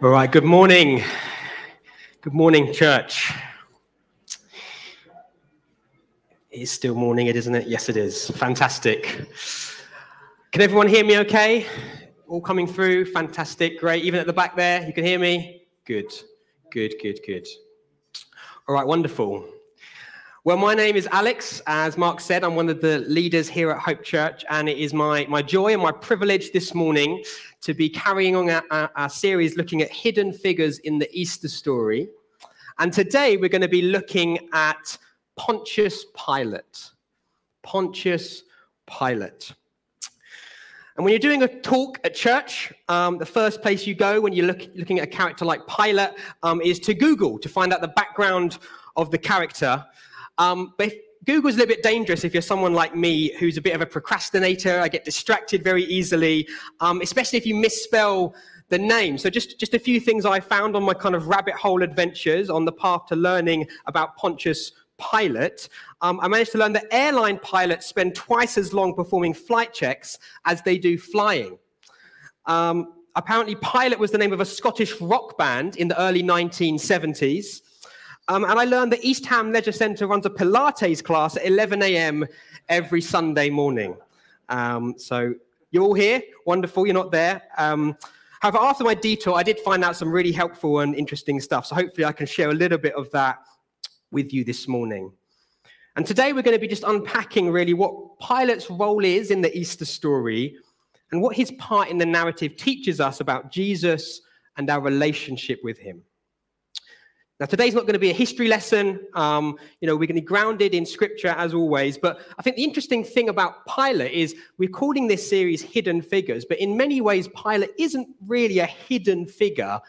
All right, good morning. Good morning, church. It is still morning, it isn't it? Yes, it is. Fantastic. Can everyone hear me okay? All coming through? Fantastic, great. Even at the back there, you can hear me? Good, good, good, good. All right, wonderful. Well, my name is Alex. As Mark said, I'm one of the leaders here at Hope Church, and it is my, my joy and my privilege this morning to be carrying on our, our, our series looking at hidden figures in the Easter story. And today we're going to be looking at Pontius Pilate. Pontius Pilate. And when you're doing a talk at church, um, the first place you go when you're look, looking at a character like Pilate um, is to Google to find out the background of the character. Um, but Google's a little bit dangerous if you're someone like me who's a bit of a procrastinator. I get distracted very easily, um, especially if you misspell the name. So just, just a few things I found on my kind of rabbit hole adventures on the path to learning about Pontius Pilate. Um, I managed to learn that airline pilots spend twice as long performing flight checks as they do flying. Um, apparently, Pilot was the name of a Scottish rock band in the early 1970s. Um, and I learned that East Ham Leisure Centre runs a Pilates class at 11 a.m. every Sunday morning. Um, so you're all here. Wonderful. You're not there. Um, however, after my detour, I did find out some really helpful and interesting stuff. So hopefully I can share a little bit of that with you this morning. And today we're going to be just unpacking really what Pilate's role is in the Easter story and what his part in the narrative teaches us about Jesus and our relationship with him. Now, today's not going to be a history lesson. Um, you know, we're going to be grounded in scripture as always. But I think the interesting thing about Pilate is we're calling this series Hidden Figures. But in many ways, Pilate isn't really a hidden figure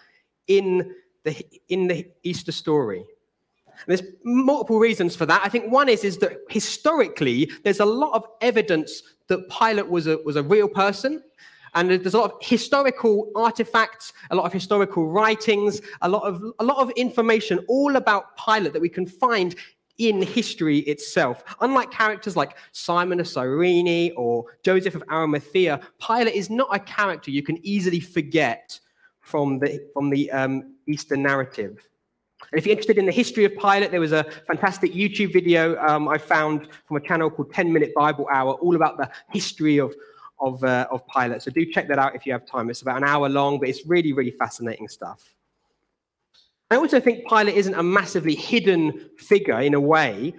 in the, in the Easter story. And there's multiple reasons for that. I think one is, is that historically, there's a lot of evidence that Pilate was a, was a real person. And there's a lot of historical artifacts, a lot of historical writings, a lot of, a lot of information all about Pilate that we can find in history itself. Unlike characters like Simon of Cyrene or Joseph of Arimathea, Pilate is not a character you can easily forget from the, from the um, Easter narrative. And if you're interested in the history of Pilate, there was a fantastic YouTube video um, I found from a channel called 10 Minute Bible Hour, all about the history of, of, uh, of Pilate. So do check that out if you have time. It's about an hour long, but it's really, really fascinating stuff. I also think Pilate isn't a massively hidden figure in a way,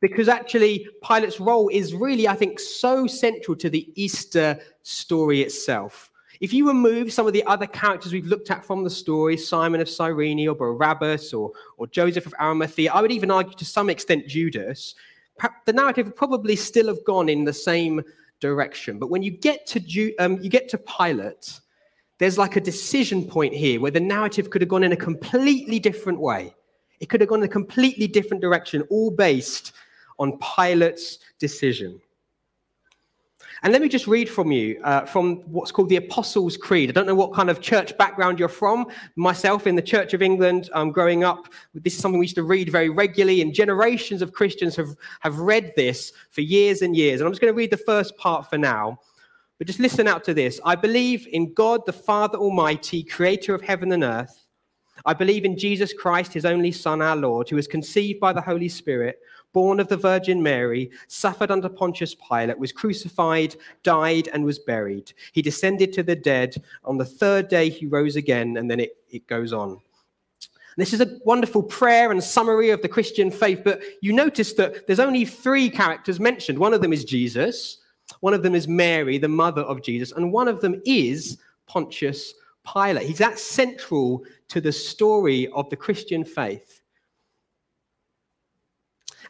because actually Pilate's role is really, I think, so central to the Easter story itself. If you remove some of the other characters we've looked at from the story, Simon of Cyrene or Barabbas or, or Joseph of Arimathea, I would even argue to some extent Judas, the narrative would probably still have gone in the same direction. But when you get to um, you get to Pilate, there's like a decision point here where the narrative could have gone in a completely different way. It could have gone in a completely different direction, all based on Pilate's decision. And let me just read from you uh, from what's called the Apostles' Creed. I don't know what kind of church background you're from. Myself, in the Church of England, um, growing up, this is something we used to read very regularly, and generations of Christians have, have read this for years and years. And I'm just going to read the first part for now. But just listen out to this. I believe in God, the Father Almighty, creator of heaven and earth. I believe in Jesus Christ, his only Son, our Lord, who was conceived by the Holy Spirit born of the Virgin Mary, suffered under Pontius Pilate, was crucified, died, and was buried. He descended to the dead. On the third day, he rose again, and then it, it goes on. This is a wonderful prayer and summary of the Christian faith, but you notice that there's only three characters mentioned. One of them is Jesus, one of them is Mary, the mother of Jesus, and one of them is Pontius Pilate. He's that central to the story of the Christian faith.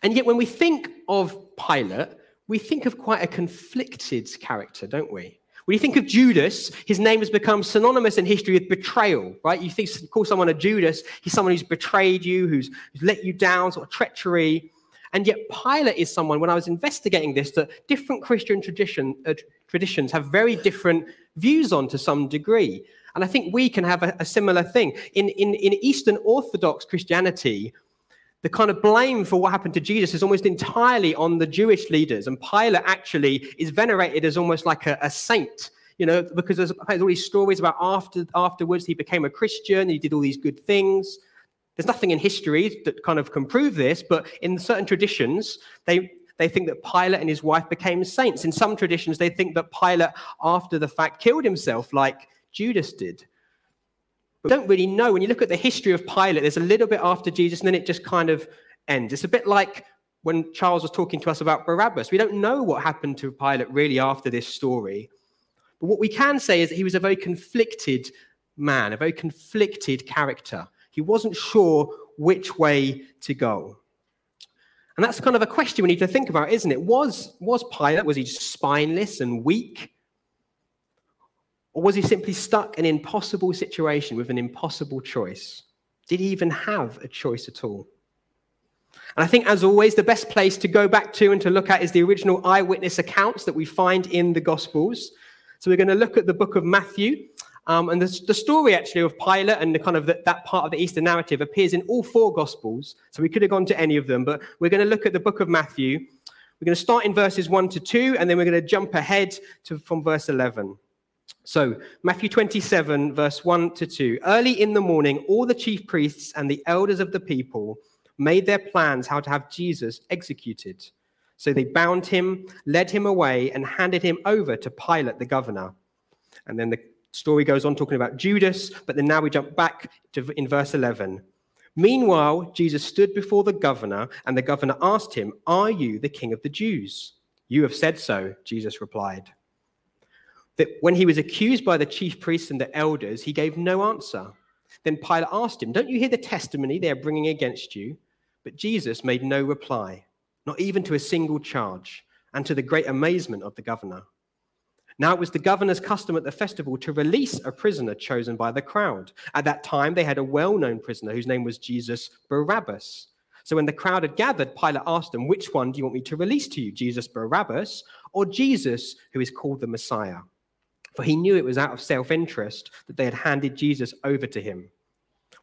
And yet, when we think of Pilate, we think of quite a conflicted character, don't we? When you think of Judas, his name has become synonymous in history with betrayal, right? You think, call someone a Judas, he's someone who's betrayed you, who's, who's let you down, sort of treachery. And yet, Pilate is someone, when I was investigating this, that different Christian tradition, uh, traditions have very different views on to some degree. And I think we can have a, a similar thing. In, in, in Eastern Orthodox Christianity, the kind of blame for what happened to Jesus is almost entirely on the Jewish leaders. And Pilate actually is venerated as almost like a, a saint. you know, because there's, there's all these stories about after afterwards he became a Christian, he did all these good things. There's nothing in history that kind of can prove this, but in certain traditions, they they think that Pilate and his wife became saints. In some traditions, they think that Pilate, after the fact, killed himself like Judas did. We don't really know. When you look at the history of Pilate, there's a little bit after Jesus, and then it just kind of ends. It's a bit like when Charles was talking to us about Barabbas. We don't know what happened to Pilate really after this story. But what we can say is that he was a very conflicted man, a very conflicted character. He wasn't sure which way to go. And that's kind of a question we need to think about, isn't it? Was, was Pilate, was he just spineless and weak? Or was he simply stuck in an impossible situation with an impossible choice? Did he even have a choice at all? And I think, as always, the best place to go back to and to look at is the original eyewitness accounts that we find in the Gospels. So we're going to look at the book of Matthew. Um, and the, the, story actually of Pilate and the kind of the, that part of the Easter narrative appears in all four Gospels. So we could have gone to any of them, but we're going to look at the book of Matthew. We're going to start in verses 1 to 2, and then we're going to jump ahead to, from verse 11. So, Matthew 27, verse 1 to 2. Early in the morning, all the chief priests and the elders of the people made their plans how to have Jesus executed. So they bound him, led him away, and handed him over to Pilate, the governor. And then the story goes on talking about Judas, but then now we jump back to in verse 11. Meanwhile, Jesus stood before the governor, and the governor asked him, Are you the king of the Jews? You have said so, Jesus replied. That when he was accused by the chief priests and the elders, he gave no answer. Then Pilate asked him, Don't you hear the testimony they are bringing against you? But Jesus made no reply, not even to a single charge, and to the great amazement of the governor. Now it was the governor's custom at the festival to release a prisoner chosen by the crowd. At that time, they had a well known prisoner whose name was Jesus Barabbas. So when the crowd had gathered, Pilate asked them, Which one do you want me to release to you, Jesus Barabbas or Jesus, who is called the Messiah? For he knew it was out of self interest that they had handed Jesus over to him.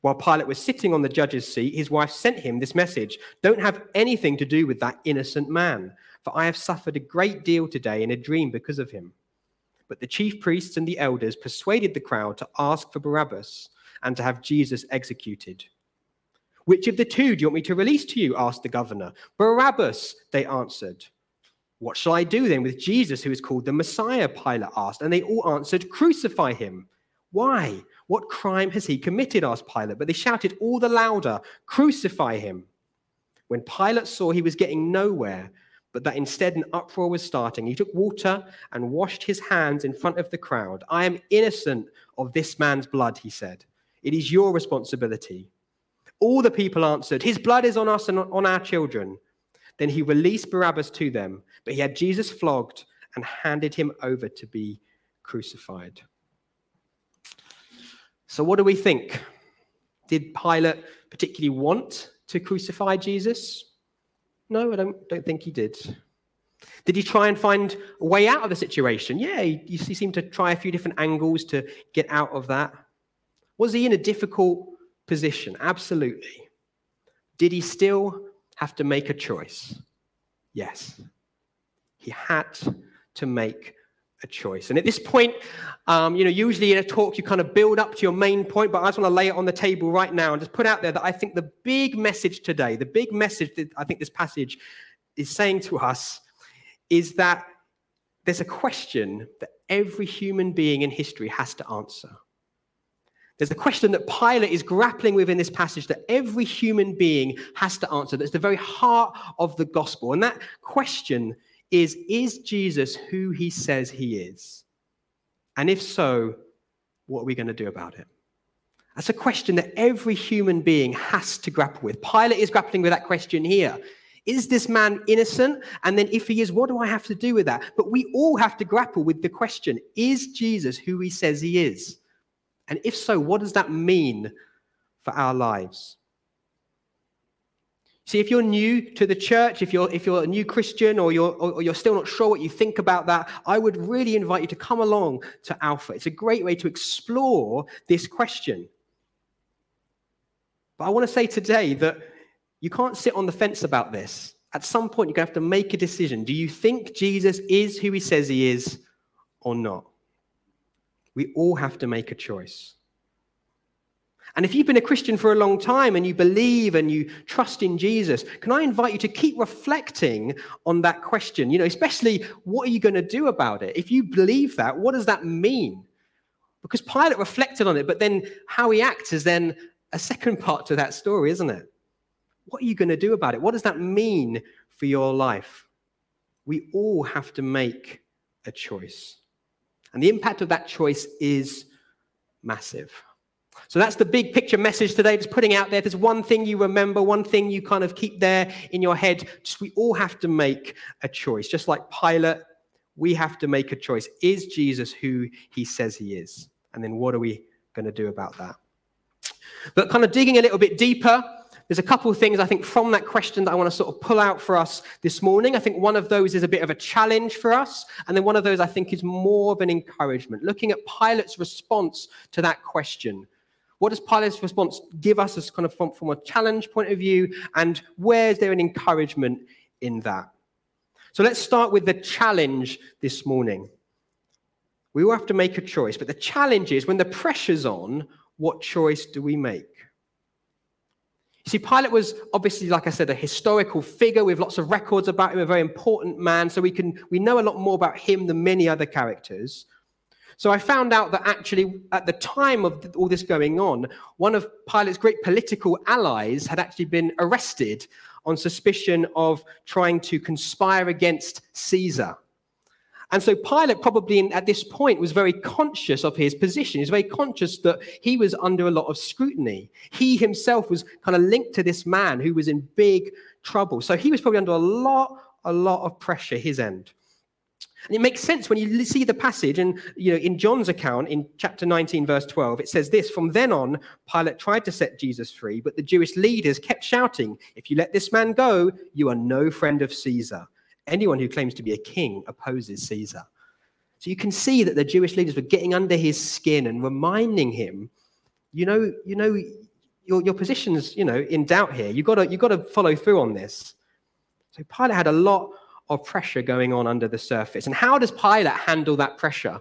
While Pilate was sitting on the judge's seat, his wife sent him this message Don't have anything to do with that innocent man, for I have suffered a great deal today in a dream because of him. But the chief priests and the elders persuaded the crowd to ask for Barabbas and to have Jesus executed. Which of the two do you want me to release to you? asked the governor. Barabbas, they answered. What shall I do then with Jesus, who is called the Messiah? Pilate asked. And they all answered, Crucify him. Why? What crime has he committed? asked Pilate. But they shouted all the louder, Crucify him. When Pilate saw he was getting nowhere, but that instead an uproar was starting, he took water and washed his hands in front of the crowd. I am innocent of this man's blood, he said. It is your responsibility. All the people answered, His blood is on us and on our children. Then he released Barabbas to them, but he had Jesus flogged and handed him over to be crucified. So, what do we think? Did Pilate particularly want to crucify Jesus? No, I don't, don't think he did. Did he try and find a way out of the situation? Yeah, he, he seemed to try a few different angles to get out of that. Was he in a difficult position? Absolutely. Did he still have to make a choice? Yes. He had to make a choice. And at this point, um, you know, usually in a talk, you kind of build up to your main point, but I just want to lay it on the table right now and just put out there that I think the big message today, the big message that I think this passage is saying to us is that there's a question that every human being in history has to answer. There's a question that Pilate is grappling with in this passage that every human being has to answer. That's the very heart of the gospel. And that question is Is Jesus who he says he is? And if so, what are we going to do about it? That's a question that every human being has to grapple with. Pilate is grappling with that question here. Is this man innocent? And then, if he is, what do I have to do with that? But we all have to grapple with the question Is Jesus who he says he is? And if so, what does that mean for our lives? See, if you're new to the church, if you're, if you're a new Christian or you're, or you're still not sure what you think about that, I would really invite you to come along to Alpha. It's a great way to explore this question. But I want to say today that you can't sit on the fence about this. At some point, you're going to have to make a decision. Do you think Jesus is who he says he is or not? We all have to make a choice. And if you've been a Christian for a long time and you believe and you trust in Jesus, can I invite you to keep reflecting on that question? You know, especially what are you going to do about it? If you believe that, what does that mean? Because Pilate reflected on it, but then how he acts is then a second part to that story, isn't it? What are you going to do about it? What does that mean for your life? We all have to make a choice. And the impact of that choice is massive. So that's the big picture message today, just putting out there. There's one thing you remember, one thing you kind of keep there in your head. Just we all have to make a choice. Just like Pilate, we have to make a choice. Is Jesus who he says he is? And then what are we going to do about that? But kind of digging a little bit deeper, there's a couple of things I think from that question that I want to sort of pull out for us this morning. I think one of those is a bit of a challenge for us. And then one of those I think is more of an encouragement. Looking at Pilate's response to that question. What does Pilate's response give us as kind of from, from a challenge point of view? And where is there an encouragement in that? So let's start with the challenge this morning. We all have to make a choice, but the challenge is when the pressure's on, what choice do we make? You see, Pilate was obviously, like I said, a historical figure with lots of records about him, a very important man. So we can we know a lot more about him than many other characters. So I found out that actually, at the time of all this going on, one of Pilate's great political allies had actually been arrested on suspicion of trying to conspire against Caesar. And so Pilate probably at this point was very conscious of his position. He's very conscious that he was under a lot of scrutiny. He himself was kind of linked to this man who was in big trouble. So he was probably under a lot, a lot of pressure, his end. And it makes sense when you see the passage, and you know, in John's account in chapter 19, verse 12, it says this: From then on, Pilate tried to set Jesus free, but the Jewish leaders kept shouting, If you let this man go, you are no friend of Caesar. Anyone who claims to be a king opposes Caesar. So you can see that the Jewish leaders were getting under his skin and reminding him, you know, you know, your, your position's, you know, in doubt here. You've got to, you've got to follow through on this. So Pilate had a lot of pressure going on under the surface. And how does Pilate handle that pressure?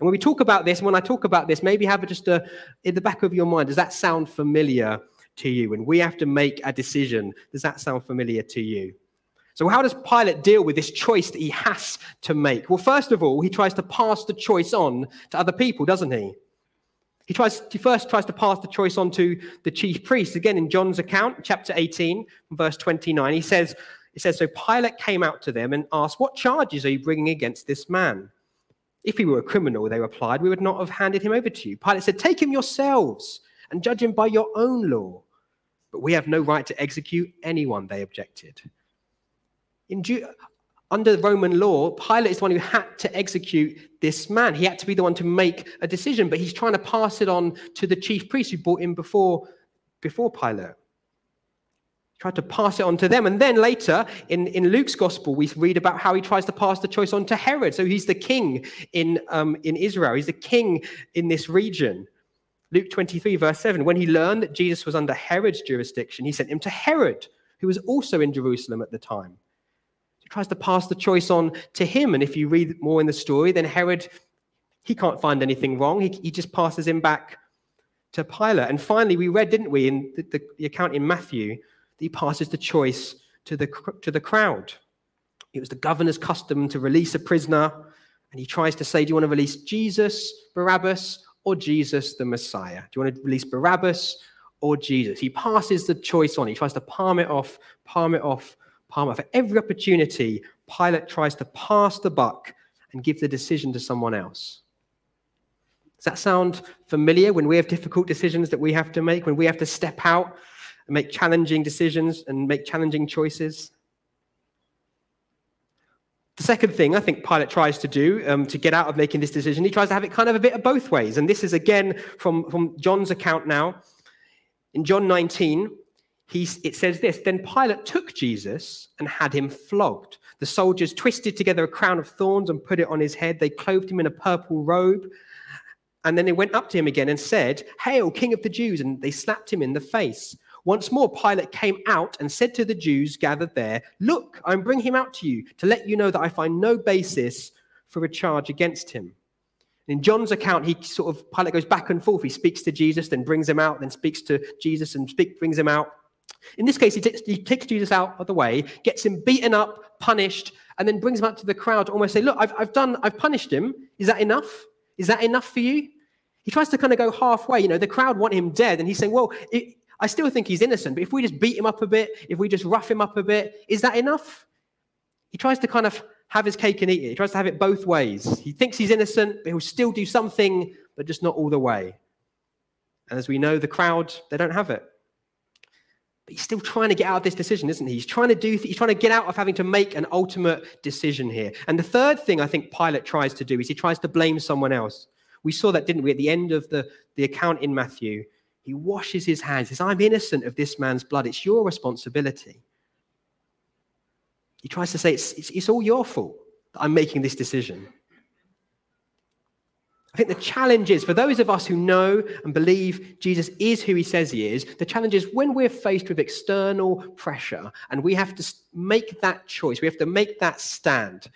And when we talk about this, when I talk about this, maybe have just a, in the back of your mind, does that sound familiar to you? When we have to make a decision, does that sound familiar to you? So, how does Pilate deal with this choice that he has to make? Well, first of all, he tries to pass the choice on to other people, doesn't he? He tries he first tries to pass the choice on to the chief priests. Again, in John's account, chapter 18, verse 29, he says, it says, So Pilate came out to them and asked, What charges are you bringing against this man? If he were a criminal, they replied, we would not have handed him over to you. Pilate said, Take him yourselves and judge him by your own law. But we have no right to execute anyone, they objected. In under Roman law, Pilate is the one who had to execute this man. He had to be the one to make a decision, but he's trying to pass it on to the chief priest who brought him before, before Pilate. He tried to pass it on to them. And then later in, in Luke's gospel, we read about how he tries to pass the choice on to Herod. So he's the king in, um, in Israel, he's the king in this region. Luke 23, verse 7 When he learned that Jesus was under Herod's jurisdiction, he sent him to Herod, who was also in Jerusalem at the time tries to pass the choice on to him. And if you read more in the story, then Herod, he can't find anything wrong. He, he just passes him back to Pilate. And finally, we read, didn't we, in the, the, the account in Matthew, that he passes the choice to the, to the crowd. It was the governor's custom to release a prisoner, and he tries to say, Do you want to release Jesus, Barabbas, or Jesus, the Messiah? Do you want to release Barabbas or Jesus? He passes the choice on. He tries to palm it off, palm it off Palmer. For every opportunity, Pilate tries to pass the buck and give the decision to someone else. Does that sound familiar when we have difficult decisions that we have to make, when we have to step out and make challenging decisions and make challenging choices? The second thing I think Pilate tries to do um, to get out of making this decision, he tries to have it kind of a bit of both ways. And this is again from, from John's account now. In John 19, he, it says this Then Pilate took Jesus and had him flogged. The soldiers twisted together a crown of thorns and put it on his head. They clothed him in a purple robe. And then they went up to him again and said, Hail, King of the Jews! And they slapped him in the face. Once more, Pilate came out and said to the Jews gathered there, Look, I'm bringing him out to you to let you know that I find no basis for a charge against him. In John's account, he sort of, Pilate goes back and forth. He speaks to Jesus, then brings him out, then speaks to Jesus and speak, brings him out. In this case, he takes, he Jesus out of the way, gets him beaten up, punished, and then brings him out to the crowd to almost say, Look, I've, I've done, I've punished him. Is that enough? Is that enough for you? He tries to kind of go halfway. You know, the crowd want him dead, and he's saying, Well, it, I still think he's innocent, but if we just beat him up a bit, if we just rough him up a bit, is that enough? He tries to kind of have his cake and eat it. He tries to have it both ways. He thinks he's innocent, but he'll still do something, but just not all the way. And as we know, the crowd, they don't have it. But he's still trying to get out of this decision, isn't he? He's trying to do, he's trying to get out of having to make an ultimate decision here. And the third thing I think Pilate tries to do is he tries to blame someone else. We saw that, didn't we, at the end of the, the account in Matthew? He washes his hands, He says, I'm innocent of this man's blood. It's your responsibility. He tries to say, it's, it's, it's all your fault that I'm making this decision. I think the challenge is for those of us who know and believe Jesus is who he says he is, the challenge is when we're faced with external pressure and we have to make that choice, we have to make that stand,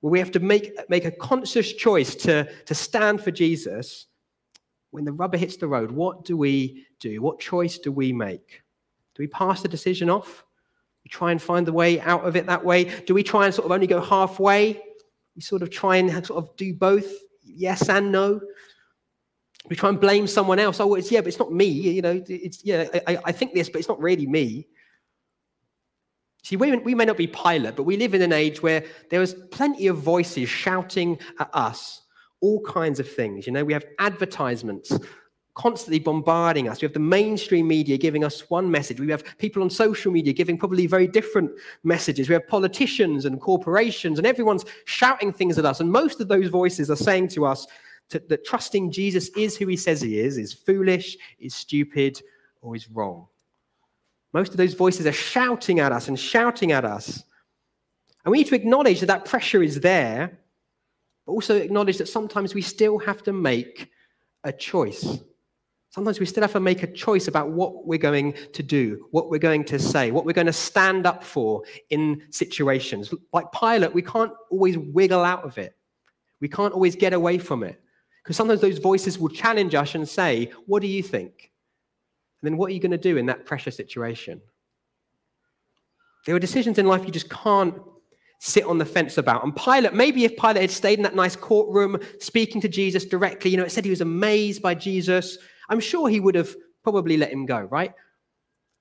where we have to make, make a conscious choice to, to stand for Jesus. When the rubber hits the road, what do we do? What choice do we make? Do we pass the decision off? We try and find the way out of it that way. Do we try and sort of only go halfway? We sort of try and sort of do both, yes and no. We try and blame someone else. Oh, it's yeah, but it's not me. You know, it's yeah, I, I think this, but it's not really me. See, we, we may not be Pilate, but we live in an age where there is plenty of voices shouting at us all kinds of things. You know, we have advertisements constantly bombarding us. We have the mainstream media giving us one message. We have people on social media giving probably very different messages. We have politicians and corporations, and everyone's shouting things at us. And most of those voices are saying to us to, that trusting Jesus is who he says he is, is foolish, is stupid, or is wrong. Most of those voices are shouting at us and shouting at us. And we need to acknowledge that that pressure is there, but also acknowledge that sometimes we still have to make a choice. Sometimes we still have to make a choice about what we're going to do, what we're going to say, what we're going to stand up for in situations. Like Pilate, we can't always wiggle out of it. We can't always get away from it. Because sometimes those voices will challenge us and say, What do you think? And then what are you going to do in that pressure situation? There are decisions in life you just can't sit on the fence about. And Pilate, maybe if Pilate had stayed in that nice courtroom speaking to Jesus directly, you know, it said he was amazed by Jesus. I'm sure he would have probably let him go, right?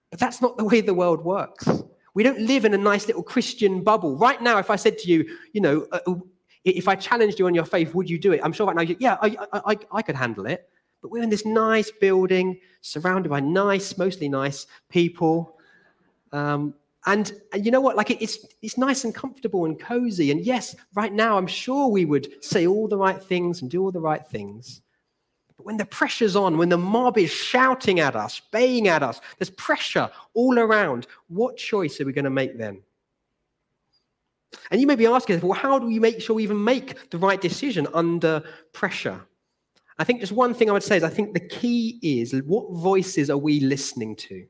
But that's not the way the world works. We don't live in a nice little Christian bubble. Right now, if I said to you, you know, uh, uh if I challenged you on your faith, would you do it? I'm sure right now, yeah, I, I, I, I could handle it. But we're in this nice building, surrounded by nice, mostly nice people. Um, and, and, you know what? Like it, it's it's nice and comfortable and cozy. And yes, right now I'm sure we would say all the right things and do all the right things. But when the pressure's on, when the mob is shouting at us, baying at us, there's pressure all around, what choice are we going to make then? And you may be asking, well, how do we make sure we even make the right decision under pressure? I think just one thing I would say is I think the key is what voices are we listening to?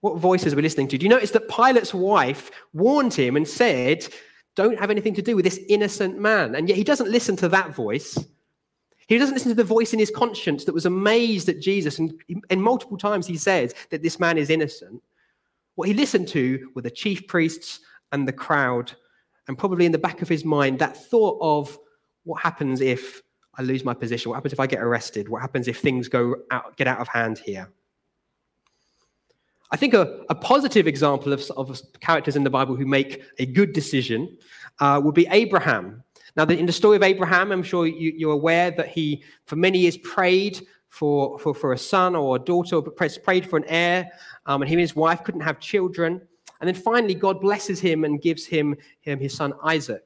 What voices are we listening to? Do you notice that Pilate's wife warned him and said, Don't have anything to do with this innocent man? And yet he doesn't listen to that voice. He doesn't listen to the voice in his conscience that was amazed at Jesus. And, and multiple times he says that this man is innocent. What he listened to were the chief priests and the crowd. And probably in the back of his mind, that thought of what happens if I lose my position? What happens if I get arrested? What happens if things go out, get out of hand here? I think a, a positive example of, of, characters in the Bible who make a good decision uh, would be Abraham. Now, in the story of Abraham, I'm sure you, are aware that he, for many years, prayed for, for, for a son or a daughter, or prayed for an heir, um, and he and his wife couldn't have children. And then finally, God blesses him and gives him, him his son Isaac.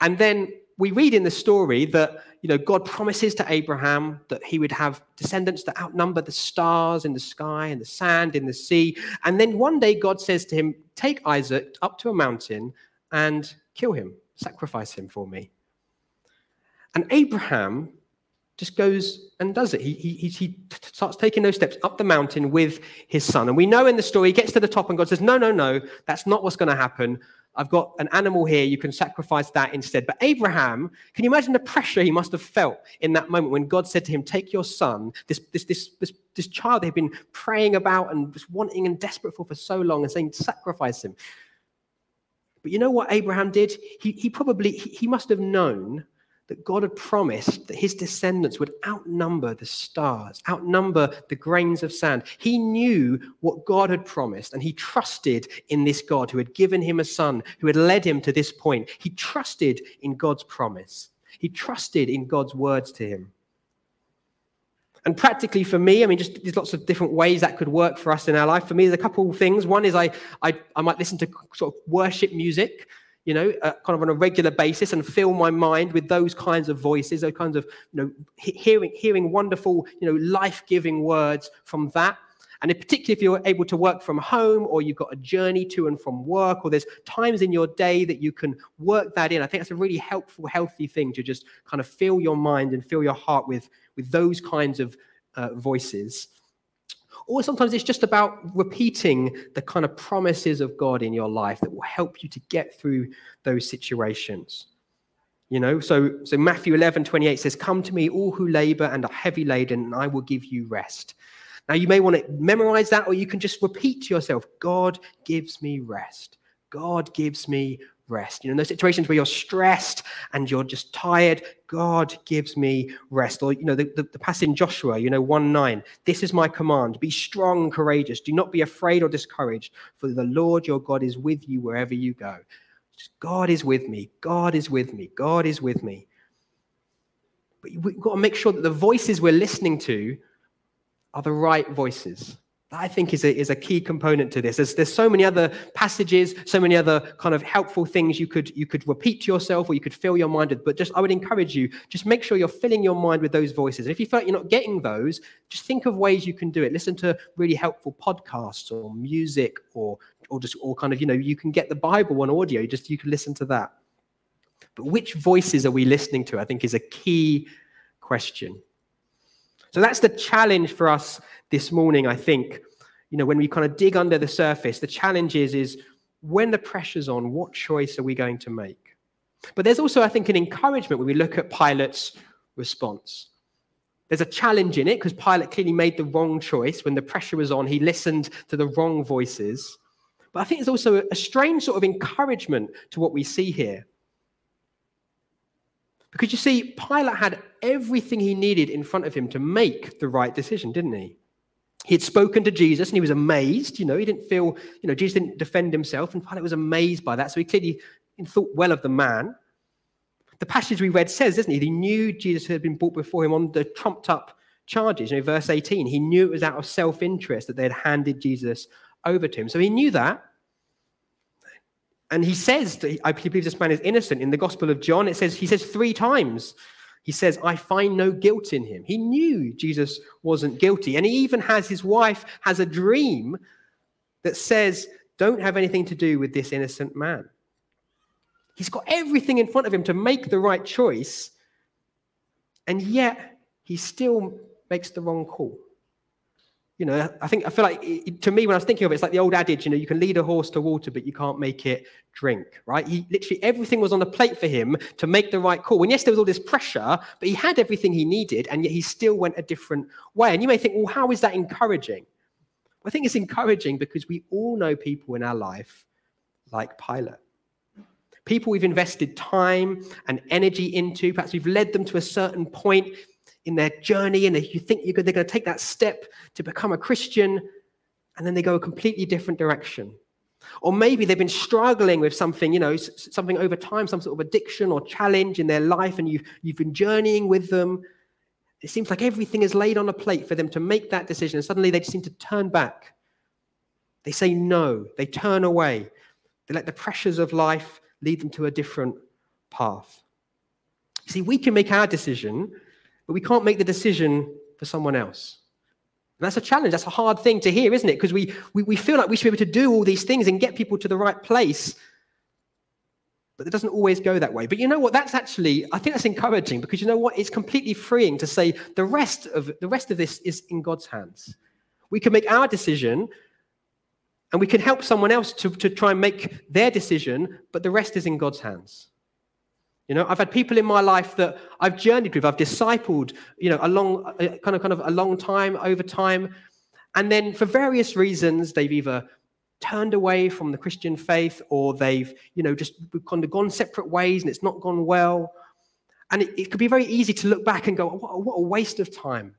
And then we read in the story that you know God promises to Abraham that he would have descendants that outnumber the stars in the sky and the sand in the sea. And then one day God says to him, "Take Isaac up to a mountain and kill him." Sacrifice him for me. And Abraham just goes and does it. He, he, he starts taking those steps up the mountain with his son. And we know in the story, he gets to the top and God says, No, no, no, that's not what's going to happen. I've got an animal here, you can sacrifice that instead. But Abraham, can you imagine the pressure he must have felt in that moment when God said to him, Take your son, this, this, this, this, this child they've been praying about and just wanting and desperate for for so long, and saying, Sacrifice him. But you know what Abraham did? He, he probably, he must have known that God had promised that his descendants would outnumber the stars, outnumber the grains of sand. He knew what God had promised, and he trusted in this God who had given him a son, who had led him to this point. He trusted in God's promise, he trusted in God's words to him. And practically for me, I mean, just there's lots of different ways that could work for us in our life. For me, there's a couple of things. One is I, I, I might listen to sort of worship music you know, uh, kind of on a regular basis and fill my mind with those kinds of voices, those kinds of, you know, hearing, hearing wonderful, you know, life-giving words from that. And in particular, if you're able to work from home or you've got a journey to and from work, or there's times in your day that you can work that in, I think that's a really helpful, healthy thing to just kind of fill your mind and fill your heart with, with those kinds of uh, voices. Or sometimes it's just about repeating the kind of promises of God in your life that will help you to get through those situations. You know, so, so Matthew 11, 28 says, Come to me, all who labor and are heavy laden, and I will give you rest. Now, you may want to memorize that, or you can just repeat to yourself, God gives me rest. God gives me rest. You know, in those situations where you're stressed and you're just tired, God gives me rest. Or, you know, the, the, the passage in Joshua, you know, 1 9, this is my command be strong courageous. Do not be afraid or discouraged, for the Lord your God is with you wherever you go. Just, God is with me. God is with me. God is with me. But we've got to make sure that the voices we're listening to are the right voices. That I think is a, is a key component to this. There's, there's so many other passages, so many other kind of helpful things you could you could repeat to yourself or you could fill your mind with. But just I would encourage you, just make sure you're filling your mind with those voices. And if you feel like you're not getting those, just think of ways you can do it. Listen to really helpful podcasts or music or or just or kind of, you know, you can get the Bible on audio, just you can listen to that. But which voices are we listening to? I think is a key question. So that's the challenge for us this morning, I think. You know, when we kind of dig under the surface, the challenge is, is when the pressure's on, what choice are we going to make? But there's also, I think, an encouragement when we look at Pilate's response. There's a challenge in it because Pilate clearly made the wrong choice. When the pressure was on, he listened to the wrong voices. But I think there's also a strange sort of encouragement to what we see here. Because you see, Pilate had everything he needed in front of him to make the right decision, didn't he? He had spoken to Jesus and he was amazed. You know, he didn't feel, you know, Jesus didn't defend himself, and Pilate was amazed by that. So he clearly thought well of the man. The passage we read says, doesn't he? He knew Jesus had been brought before him on the trumped up charges. You know, verse 18, he knew it was out of self interest that they had handed Jesus over to him. So he knew that. And he says, that I believe this man is innocent. In the Gospel of John, it says, he says three times, he says, I find no guilt in him. He knew Jesus wasn't guilty. And he even has his wife has a dream that says, don't have anything to do with this innocent man. He's got everything in front of him to make the right choice. And yet he still makes the wrong call you know, I think I feel like it, to me when I was thinking of it, it's like the old adage, you know, you can lead a horse to water, but you can't make it drink, right? He literally everything was on the plate for him to make the right call. And yes, there was all this pressure, but he had everything he needed, and yet he still went a different way. And you may think, well, how is that encouraging? I think it's encouraging because we all know people in our life like Pilate. People we've invested time and energy into, perhaps we've led them to a certain point in their journey and you think they're going to take that step to become a Christian, and then they go a completely different direction. Or maybe they've been struggling with something, you know, something over time, some sort of addiction or challenge in their life, and you've, you've been journeying with them. It seems like everything is laid on a plate for them to make that decision, and suddenly they just seem to turn back. They say no, they turn away. They let the pressures of life lead them to a different path. See, we can make our decision but we can't make the decision for someone else. And that's a challenge. That's a hard thing to hear, isn't it? Because we, we, we feel like we should be able to do all these things and get people to the right place. But it doesn't always go that way. But you know what? That's actually, I think that's encouraging because you know what? It's completely freeing to say the rest of the rest of this is in God's hands. We can make our decision, And we can help someone else to, to try and make their decision, but the rest is in God's hands. You know, I've had people in my life that I've journeyed with, I've discipled, you know, a long, kind of, kind of a long time, over time. And then for various reasons, they've either turned away from the Christian faith or they've, you know, just kind of gone separate ways and it's not gone well. And it, it could be very easy to look back and go, what, a, what a waste of time.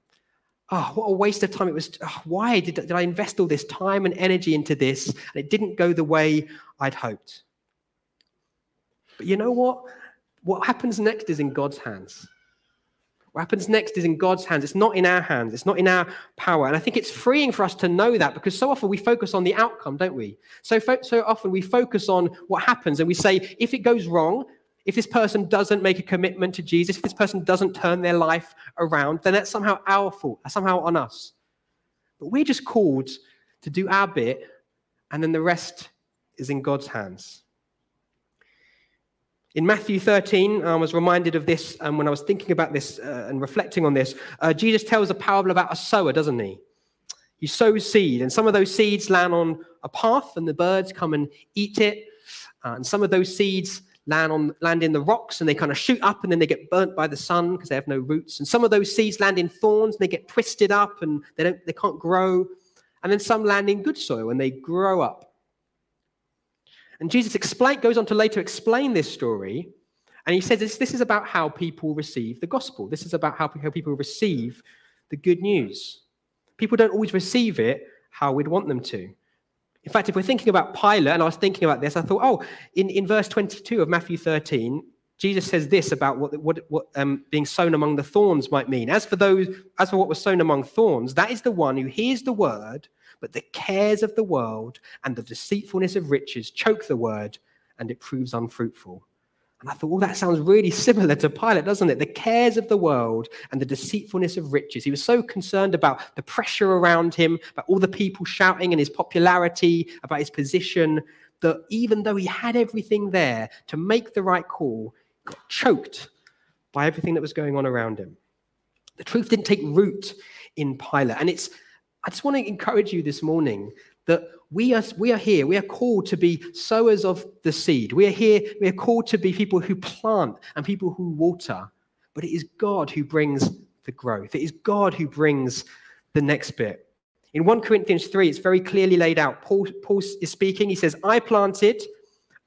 Oh, what a waste of time. It was, oh, why did, did I invest all this time and energy into this? And it didn't go the way I'd hoped. But you know what? What happens next is in God's hands. What happens next is in God's hands. It's not in our hands. It's not in our power. And I think it's freeing for us to know that because so often we focus on the outcome, don't we? So, so often we focus on what happens and we say, if it goes wrong, if this person doesn't make a commitment to Jesus, if this person doesn't turn their life around, then that's somehow our fault, that's somehow on us. But we're just called to do our bit, and then the rest is in God's hands. In Matthew 13, I was reminded of this um, when I was thinking about this uh, and reflecting on this. Uh, Jesus tells a parable about a sower, doesn't he? He sows seed, and some of those seeds land on a path, and the birds come and eat it. Uh, and some of those seeds land on land in the rocks, and they kind of shoot up, and then they get burnt by the sun because they have no roots. And some of those seeds land in thorns, and they get twisted up, and they don't, they can't grow. And then some land in good soil, and they grow up and Jesus explain, goes on to later explain this story. And he says this, this is about how people receive the gospel. This is about how, how people receive the good news. People don't always receive it how we'd want them to. In fact, if we're thinking about Pilate, and I was thinking about this, I thought, oh, in, in verse 22 of Matthew 13, Jesus says this about what, what, what um, being sown among the thorns might mean. As for those, as for what was sown among thorns, that is the one who hears the word but the cares of the world and the deceitfulness of riches choke the word, and it proves unfruitful. And I thought, well, that sounds really similar to Pilate, doesn't it? The cares of the world and the deceitfulness of riches. He was so concerned about the pressure around him, about all the people shouting and his popularity, about his position, that even though he had everything there to make the right call, got choked by everything that was going on around him. The truth didn't take root in Pilate. And it's I just want to encourage you this morning that we are, we are here. We are called to be sowers of the seed. We are here. We are called to be people who plant and people who water. But it is God who brings the growth. It is God who brings the next bit. In 1 Corinthians 3, it's very clearly laid out. Paul, Paul is speaking. He says, I planted,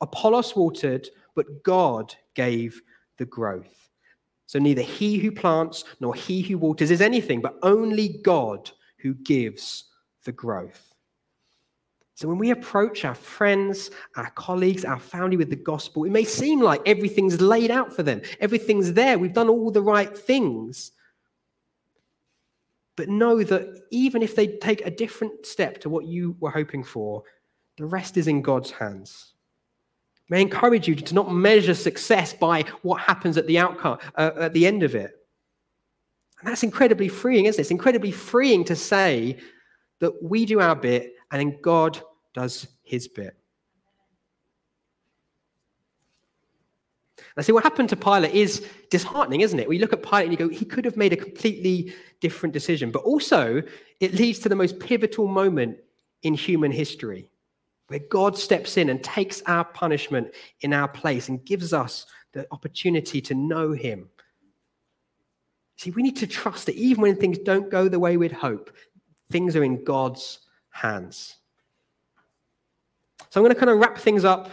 Apollos watered, but God gave the growth. So neither he who plants nor he who waters is anything, but only God who gives the growth. So when we approach our friends, our colleagues, our family with the gospel, it may seem like everything's laid out for them, everything's there, we've done all the right things. But know that even if they take a different step to what you were hoping for, the rest is in God's hands. May I encourage you to not measure success by what happens at the outcome, uh, at the end of it. And that's incredibly freeing, isn't it? It's incredibly freeing to say that we do our bit and then God does his bit. Now, see, what happened to Pilate is disheartening, isn't it? We look at Pilate and you go, he could have made a completely different decision. But also, it leads to the most pivotal moment in human history, where God steps in and takes our punishment in our place and gives us the opportunity to know him See, we need to trust that even when things don't go the way we'd hope, things are in God's hands. So I'm going to kind of wrap things up.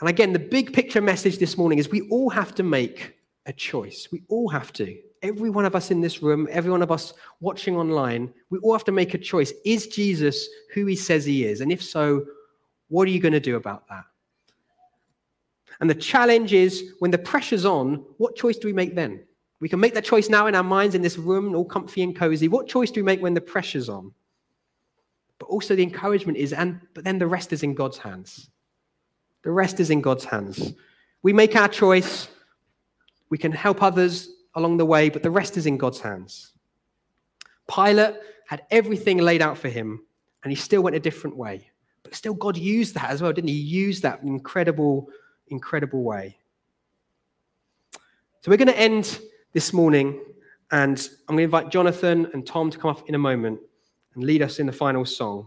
And again, the big picture message this morning is we all have to make a choice. We all have to. Every one of us in this room, every one of us watching online, we all have to make a choice. Is Jesus who he says he is? And if so, what are you going to do about that? And the challenge is when the pressure's on, what choice do we make then? We can make that choice now in our minds in this room, all comfy and cozy. What choice do we make when the pressure's on? But also the encouragement is, and but then the rest is in God's hands. The rest is in God's hands. We make our choice. We can help others along the way, but the rest is in God's hands. Pilate had everything laid out for him, and he still went a different way. But still, God used that as well, didn't he? He used that incredible, incredible way. So we're going to end this morning, and I'm going to invite Jonathan and Tom to come up in a moment and lead us in the final song.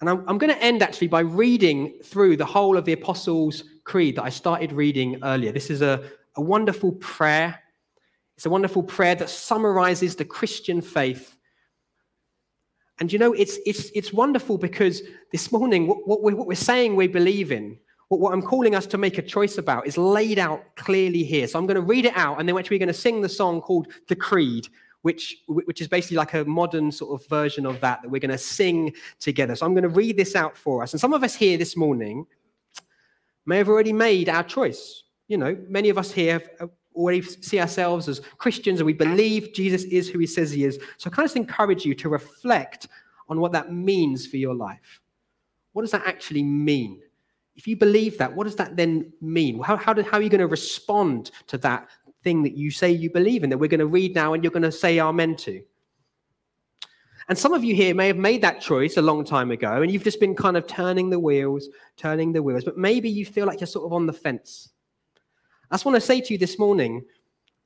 And I'm, I'm going to end actually by reading through the whole of the Apostles' Creed that I started reading earlier. This is a, a wonderful prayer. It's a wonderful prayer that summarizes the Christian faith. And you know, it's, it's, it's wonderful because this morning, what, what, we're, what we're saying we believe in, what, what I'm calling us to make a choice about, is laid out clearly here. So I'm going to read it out, and then we're going to sing the song called The Creed, which, which is basically like a modern sort of version of that that we're going to sing together. So I'm going to read this out for us. And some of us here this morning may have already made our choice. You know, many of us here have uh, already see ourselves as Christians and we believe Jesus is who he says he is. So I kind of encourage you to reflect on what that means for your life. What does that actually mean? If you believe that, what does that then mean? How, how, do, how are you going to respond to that thing that you say you believe in that we're going to read now and you're going to say amen to. And some of you here may have made that choice a long time ago and you've just been kind of turning the wheels, turning the wheels, but maybe you feel like you're sort of on the fence. I just want to say to you this morning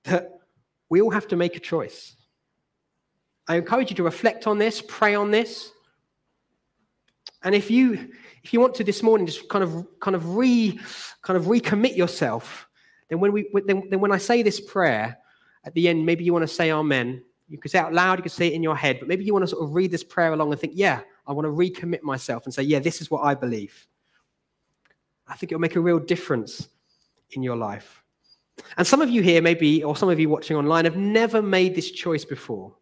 that we all have to make a choice. I encourage you to reflect on this, pray on this. And if you if you want to this morning just kind of kind of re kind of recommit yourself then when, we, then, then when I say this prayer at the end, maybe you want to say amen. You can say it out loud, you can say it in your head, but maybe you want to sort of read this prayer along and think, yeah, I want to recommit myself and say, yeah, this is what I believe. I think it'll make a real difference in your life. And some of you here, maybe, or some of you watching online, have never made this choice before.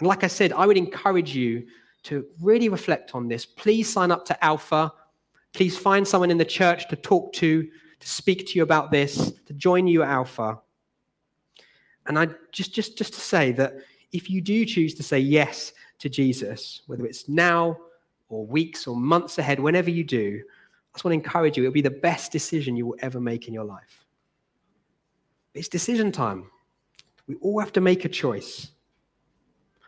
And like I said, I would encourage you to really reflect on this. Please sign up to Alpha. Please find someone in the church to talk to to speak to you about this, to join you at Alpha. And I just, just, just to say that if you do choose to say yes to Jesus, whether it's now or weeks or months ahead, whenever you do, I just want to encourage you, it'll be the best decision you will ever make in your life. It's decision time. We all have to make a choice.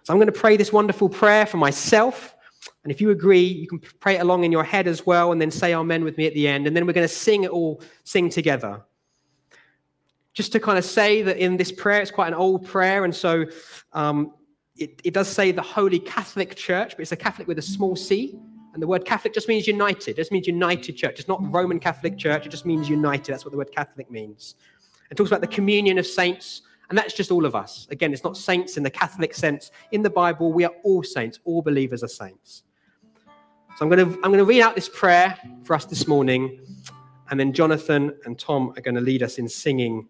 So I'm going to pray this wonderful prayer for myself and if you agree, you can pray it along in your head as well, and then say amen with me at the end. And then we're going to sing it all, sing together. Just to kind of say that in this prayer, it's quite an old prayer. And so um, it, it does say the Holy Catholic Church, but it's a Catholic with a small c. And the word Catholic just means united. It just means united church. It's not Roman Catholic Church. It just means united. That's what the word Catholic means. It talks about the communion of saints, and that's just all of us. Again, it's not saints in the Catholic sense. In the Bible, we are all saints. All believers are saints. So I'm going to I'm going to read out this prayer for us this morning, and then Jonathan and Tom are going to lead us in singing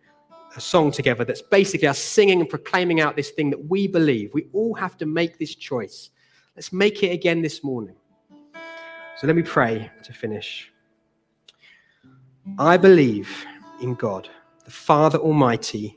a song together that's basically us singing and proclaiming out this thing that we believe. We all have to make this choice. Let's make it again this morning. So let me pray to finish. I believe in God, the Father Almighty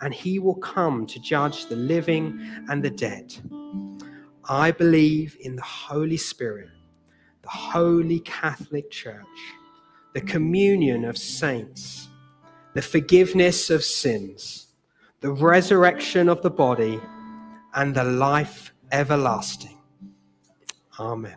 and he will come to judge the living and the dead. I believe in the Holy Spirit, the Holy Catholic Church, the communion of saints, the forgiveness of sins, the resurrection of the body, and the life everlasting. Amen.